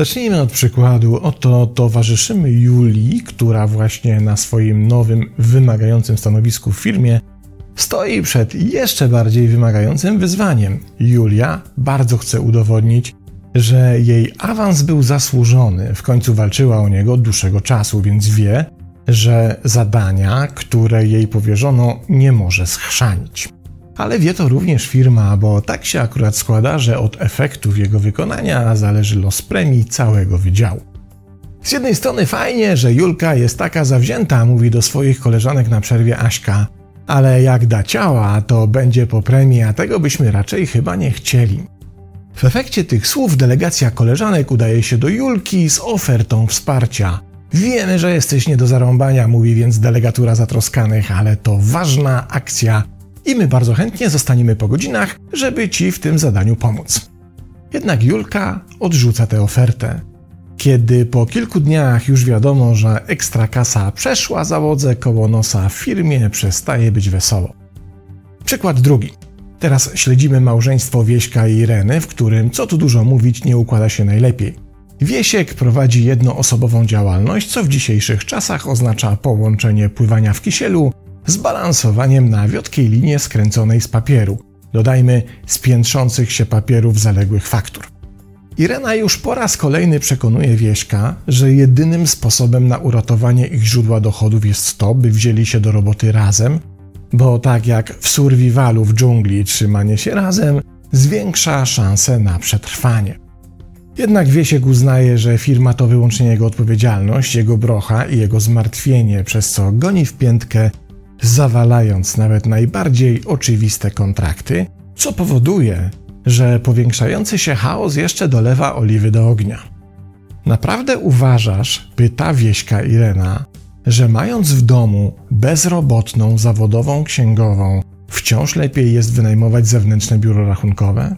Zacznijmy od przykładu. Oto towarzyszymy Julii, która właśnie na swoim nowym, wymagającym stanowisku w firmie stoi przed jeszcze bardziej wymagającym wyzwaniem. Julia bardzo chce udowodnić, że jej awans był zasłużony. W końcu walczyła o niego od dłuższego czasu, więc wie, że zadania, które jej powierzono, nie może schrzanić. Ale wie to również firma, bo tak się akurat składa, że od efektów jego wykonania zależy los premii całego wydziału. Z jednej strony fajnie, że Julka jest taka zawzięta, mówi do swoich koleżanek na przerwie Aśka, ale jak da ciała, to będzie po premii, a tego byśmy raczej chyba nie chcieli. W efekcie tych słów delegacja koleżanek udaje się do Julki z ofertą wsparcia. Wiemy, że jesteś nie do zarąbania, mówi więc delegatura zatroskanych, ale to ważna akcja i my bardzo chętnie zostaniemy po godzinach, żeby ci w tym zadaniu pomóc. Jednak Julka odrzuca tę ofertę. Kiedy po kilku dniach już wiadomo, że ekstra kasa przeszła zawodze koło nosa w firmie, przestaje być wesoło. Przykład drugi. Teraz śledzimy małżeństwo Wieśka i Ireny, w którym, co tu dużo mówić, nie układa się najlepiej. Wiesiek prowadzi jednoosobową działalność, co w dzisiejszych czasach oznacza połączenie pływania w kisielu z balansowaniem na wiotkiej linie skręconej z papieru. Dodajmy z piętrzących się papierów zaległych faktur. Irena już po raz kolejny przekonuje Wieśka, że jedynym sposobem na uratowanie ich źródła dochodów jest to, by wzięli się do roboty razem, bo tak jak w survivalu w dżungli trzymanie się razem zwiększa szanse na przetrwanie. Jednak Wiesiek uznaje, że firma to wyłącznie jego odpowiedzialność, jego brocha i jego zmartwienie, przez co goni w piętkę, zawalając nawet najbardziej oczywiste kontrakty, co powoduje, że powiększający się chaos jeszcze dolewa oliwy do ognia. Naprawdę uważasz, pyta Wieśka Irena, że mając w domu bezrobotną, zawodową księgową, wciąż lepiej jest wynajmować zewnętrzne biuro rachunkowe?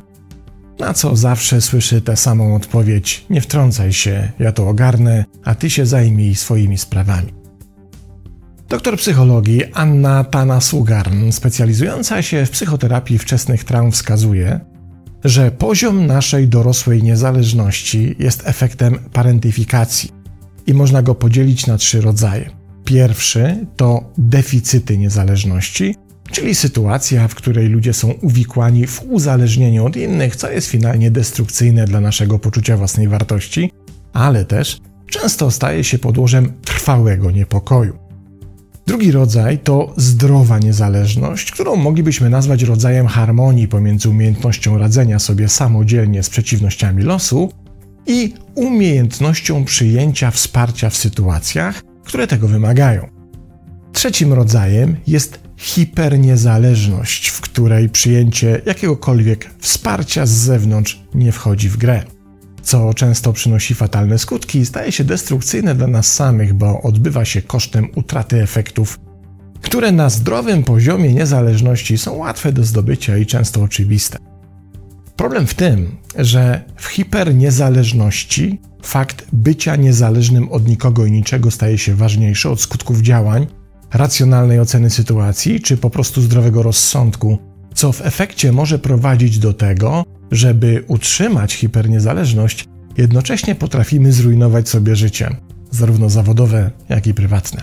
Na co zawsze słyszy tę samą odpowiedź: Nie wtrącaj się, ja to ogarnę, a ty się zajmij swoimi sprawami. Doktor psychologii Anna Tana-Sugarn, specjalizująca się w psychoterapii wczesnych traum, wskazuje, że poziom naszej dorosłej niezależności jest efektem parentyfikacji i można go podzielić na trzy rodzaje. Pierwszy to deficyty niezależności, czyli sytuacja, w której ludzie są uwikłani w uzależnienie od innych, co jest finalnie destrukcyjne dla naszego poczucia własnej wartości, ale też często staje się podłożem trwałego niepokoju. Drugi rodzaj to zdrowa niezależność, którą moglibyśmy nazwać rodzajem harmonii pomiędzy umiejętnością radzenia sobie samodzielnie z przeciwnościami losu i umiejętnością przyjęcia wsparcia w sytuacjach, które tego wymagają. Trzecim rodzajem jest hiperniezależność, w której przyjęcie jakiegokolwiek wsparcia z zewnątrz nie wchodzi w grę. Co często przynosi fatalne skutki i staje się destrukcyjne dla nas samych, bo odbywa się kosztem utraty efektów, które na zdrowym poziomie niezależności są łatwe do zdobycia i często oczywiste. Problem w tym, że w hiperniezależności fakt bycia niezależnym od nikogo i niczego staje się ważniejszy od skutków działań, racjonalnej oceny sytuacji czy po prostu zdrowego rozsądku, co w efekcie może prowadzić do tego, żeby utrzymać hiperniezależność, jednocześnie potrafimy zrujnować sobie życie, zarówno zawodowe, jak i prywatne.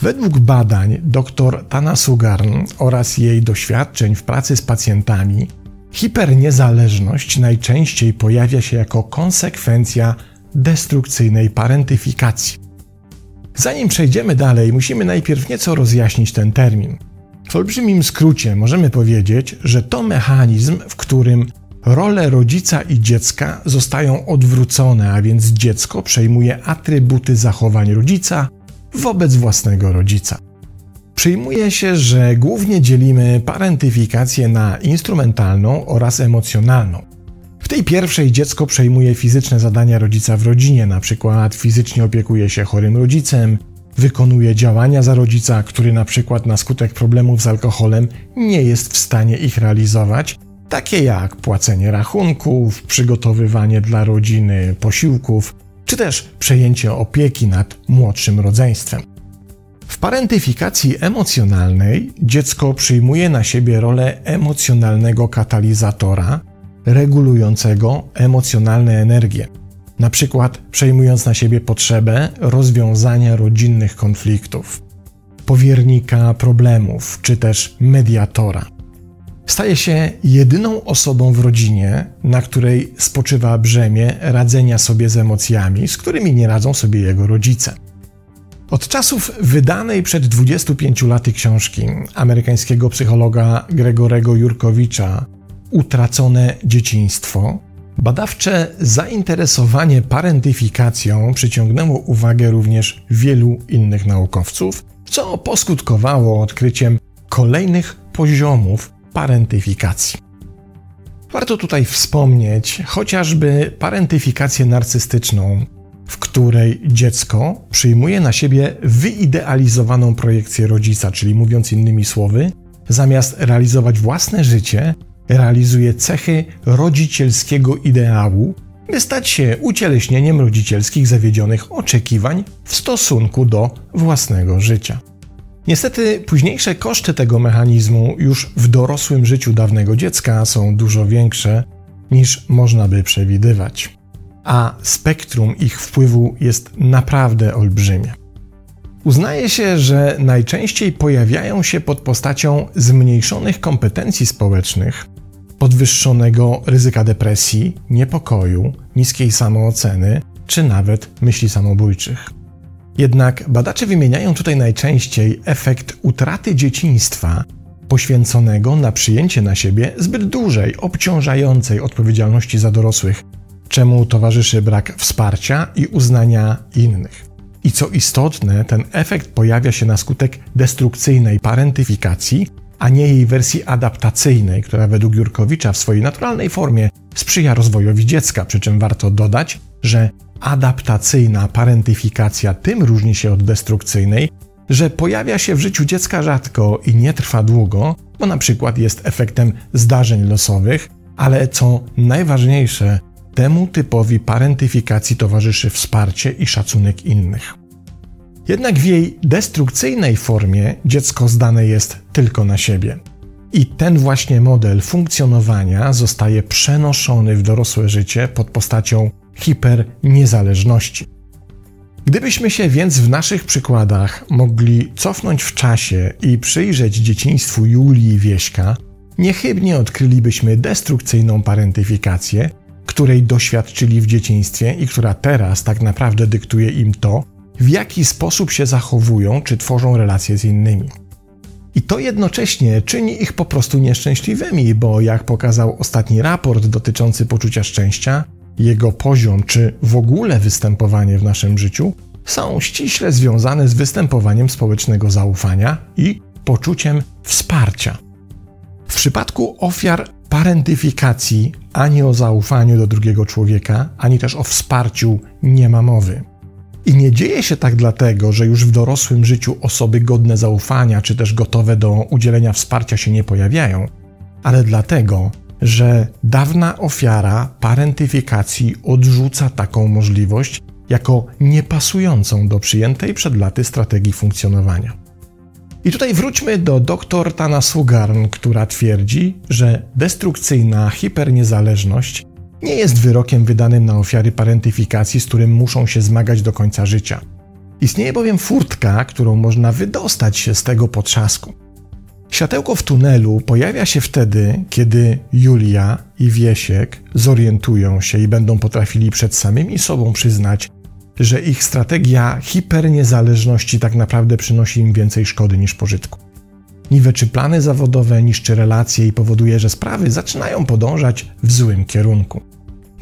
Według badań dr Tana Sugarn oraz jej doświadczeń w pracy z pacjentami, hiperniezależność najczęściej pojawia się jako konsekwencja destrukcyjnej parentyfikacji. Zanim przejdziemy dalej, musimy najpierw nieco rozjaśnić ten termin. W olbrzymim skrócie możemy powiedzieć, że to mechanizm, w którym role rodzica i dziecka zostają odwrócone, a więc dziecko przejmuje atrybuty zachowań rodzica wobec własnego rodzica. Przyjmuje się, że głównie dzielimy parentyfikację na instrumentalną oraz emocjonalną. W tej pierwszej dziecko przejmuje fizyczne zadania rodzica w rodzinie, na przykład fizycznie opiekuje się chorym rodzicem, wykonuje działania za rodzica, który na przykład na skutek problemów z alkoholem nie jest w stanie ich realizować, takie jak płacenie rachunków, przygotowywanie dla rodziny posiłków, czy też przejęcie opieki nad młodszym rodzeństwem. W parentyfikacji emocjonalnej dziecko przyjmuje na siebie rolę emocjonalnego katalizatora, regulującego emocjonalne energie, na przykład przejmując na siebie potrzebę rozwiązania rodzinnych konfliktów, powiernika problemów czy też mediatora. Staje się jedyną osobą w rodzinie, na której spoczywa brzemię radzenia sobie z emocjami, z którymi nie radzą sobie jego rodzice. Od czasów wydanej przed 25 laty książki amerykańskiego psychologa Gregorego Jurkowicza Utracone dzieciństwo, badawcze zainteresowanie parentyfikacją przyciągnęło uwagę również wielu innych naukowców, co poskutkowało odkryciem kolejnych poziomów parentyfikacji. Warto tutaj wspomnieć chociażby parentyfikację narcystyczną, w której dziecko przyjmuje na siebie wyidealizowaną projekcję rodzica, czyli mówiąc innymi słowy, zamiast realizować własne życie, realizuje cechy rodzicielskiego ideału, by stać się ucieleśnieniem rodzicielskich zawiedzionych oczekiwań w stosunku do własnego życia. Niestety późniejsze koszty tego mechanizmu już w dorosłym życiu dawnego dziecka są dużo większe niż można by przewidywać, a spektrum ich wpływu jest naprawdę olbrzymie. Uznaje się, że najczęściej pojawiają się pod postacią zmniejszonych kompetencji społecznych, podwyższonego ryzyka depresji, niepokoju, niskiej samooceny czy nawet myśli samobójczych. Jednak badacze wymieniają tutaj najczęściej efekt utraty dzieciństwa poświęconego na przyjęcie na siebie zbyt dużej, obciążającej odpowiedzialności za dorosłych, czemu towarzyszy brak wsparcia i uznania innych. I co istotne, ten efekt pojawia się na skutek destrukcyjnej parentyfikacji, a nie jej wersji adaptacyjnej, która według Jurkowicza w swojej naturalnej formie sprzyja rozwojowi dziecka, przy czym warto dodać, że adaptacyjna parentyfikacja tym różni się od destrukcyjnej, że pojawia się w życiu dziecka rzadko i nie trwa długo, bo na przykład jest efektem zdarzeń losowych, ale co najważniejsze, temu typowi parentyfikacji towarzyszy wsparcie i szacunek innych. Jednak w jej destrukcyjnej formie dziecko zdane jest tylko na siebie. I ten właśnie model funkcjonowania zostaje przenoszony w dorosłe życie pod postacią hiperniezależności. Gdybyśmy się więc w naszych przykładach mogli cofnąć w czasie i przyjrzeć dzieciństwu Julii Wieśka, niechybnie odkrylibyśmy destrukcyjną parentyfikację, której doświadczyli w dzieciństwie i która teraz tak naprawdę dyktuje im to, w jaki sposób się zachowują czy tworzą relacje z innymi. I to jednocześnie czyni ich po prostu nieszczęśliwymi, bo jak pokazał ostatni raport dotyczący poczucia szczęścia, jego poziom czy w ogóle występowanie w naszym życiu są ściśle związane z występowaniem społecznego zaufania i poczuciem wsparcia. W przypadku ofiar parentyfikacji ani o zaufaniu do drugiego człowieka, ani też o wsparciu nie ma mowy. I nie dzieje się tak dlatego, że już w dorosłym życiu osoby godne zaufania czy też gotowe do udzielenia wsparcia się nie pojawiają, ale dlatego, że dawna ofiara parentyfikacji odrzuca taką możliwość jako niepasującą do przyjętej przed laty strategii funkcjonowania. I tutaj wróćmy do dr Tana Sugarn, która twierdzi, że destrukcyjna hiperniezależność nie jest wyrokiem wydanym na ofiary parentyfikacji, z którym muszą się zmagać do końca życia. Istnieje bowiem furtka, którą można wydostać się z tego potrzasku. Światełko w tunelu pojawia się wtedy, kiedy Julia i Wiesiek zorientują się i będą potrafili przed samymi sobą przyznać, że ich strategia hiperniezależności tak naprawdę przynosi im więcej szkody niż pożytku. Niweczy plany zawodowe, niszczy relacje i powoduje, że sprawy zaczynają podążać w złym kierunku.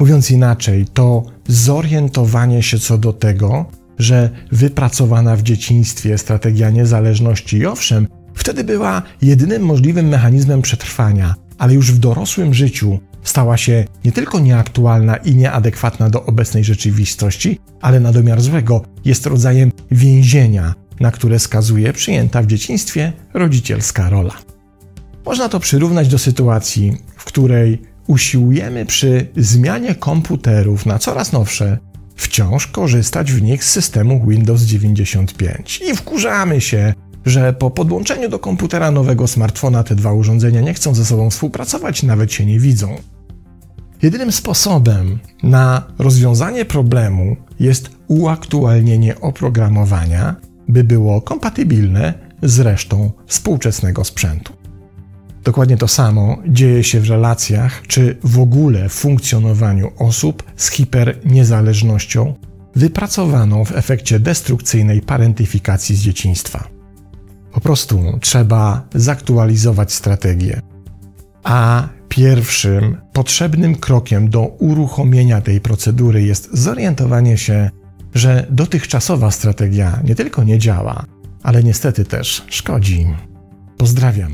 Mówiąc inaczej, to zorientowanie się co do tego, że wypracowana w dzieciństwie strategia niezależności, owszem, wtedy była jedynym możliwym mechanizmem przetrwania, ale już w dorosłym życiu stała się nie tylko nieaktualna i nieadekwatna do obecnej rzeczywistości, ale na domiar złego jest rodzajem więzienia, na które skazuje przyjęta w dzieciństwie rodzicielska rola. Można to przyrównać do sytuacji, w której usiłujemy przy zmianie komputerów na coraz nowsze wciąż korzystać w nich z systemu Windows 95 i wkurzamy się, że po podłączeniu do komputera nowego smartfona te dwa urządzenia nie chcą ze sobą współpracować, nawet się nie widzą. Jedynym sposobem na rozwiązanie problemu jest uaktualnienie oprogramowania, by było kompatybilne z resztą współczesnego sprzętu. Dokładnie to samo dzieje się w relacjach czy w ogóle funkcjonowaniu osób z hiperniezależnością wypracowaną w efekcie destrukcyjnej parentyfikacji z dzieciństwa. Po prostu trzeba zaktualizować strategię. A pierwszym potrzebnym krokiem do uruchomienia tej procedury jest zorientowanie się, że dotychczasowa strategia nie tylko nie działa, ale niestety też szkodzi. Pozdrawiam.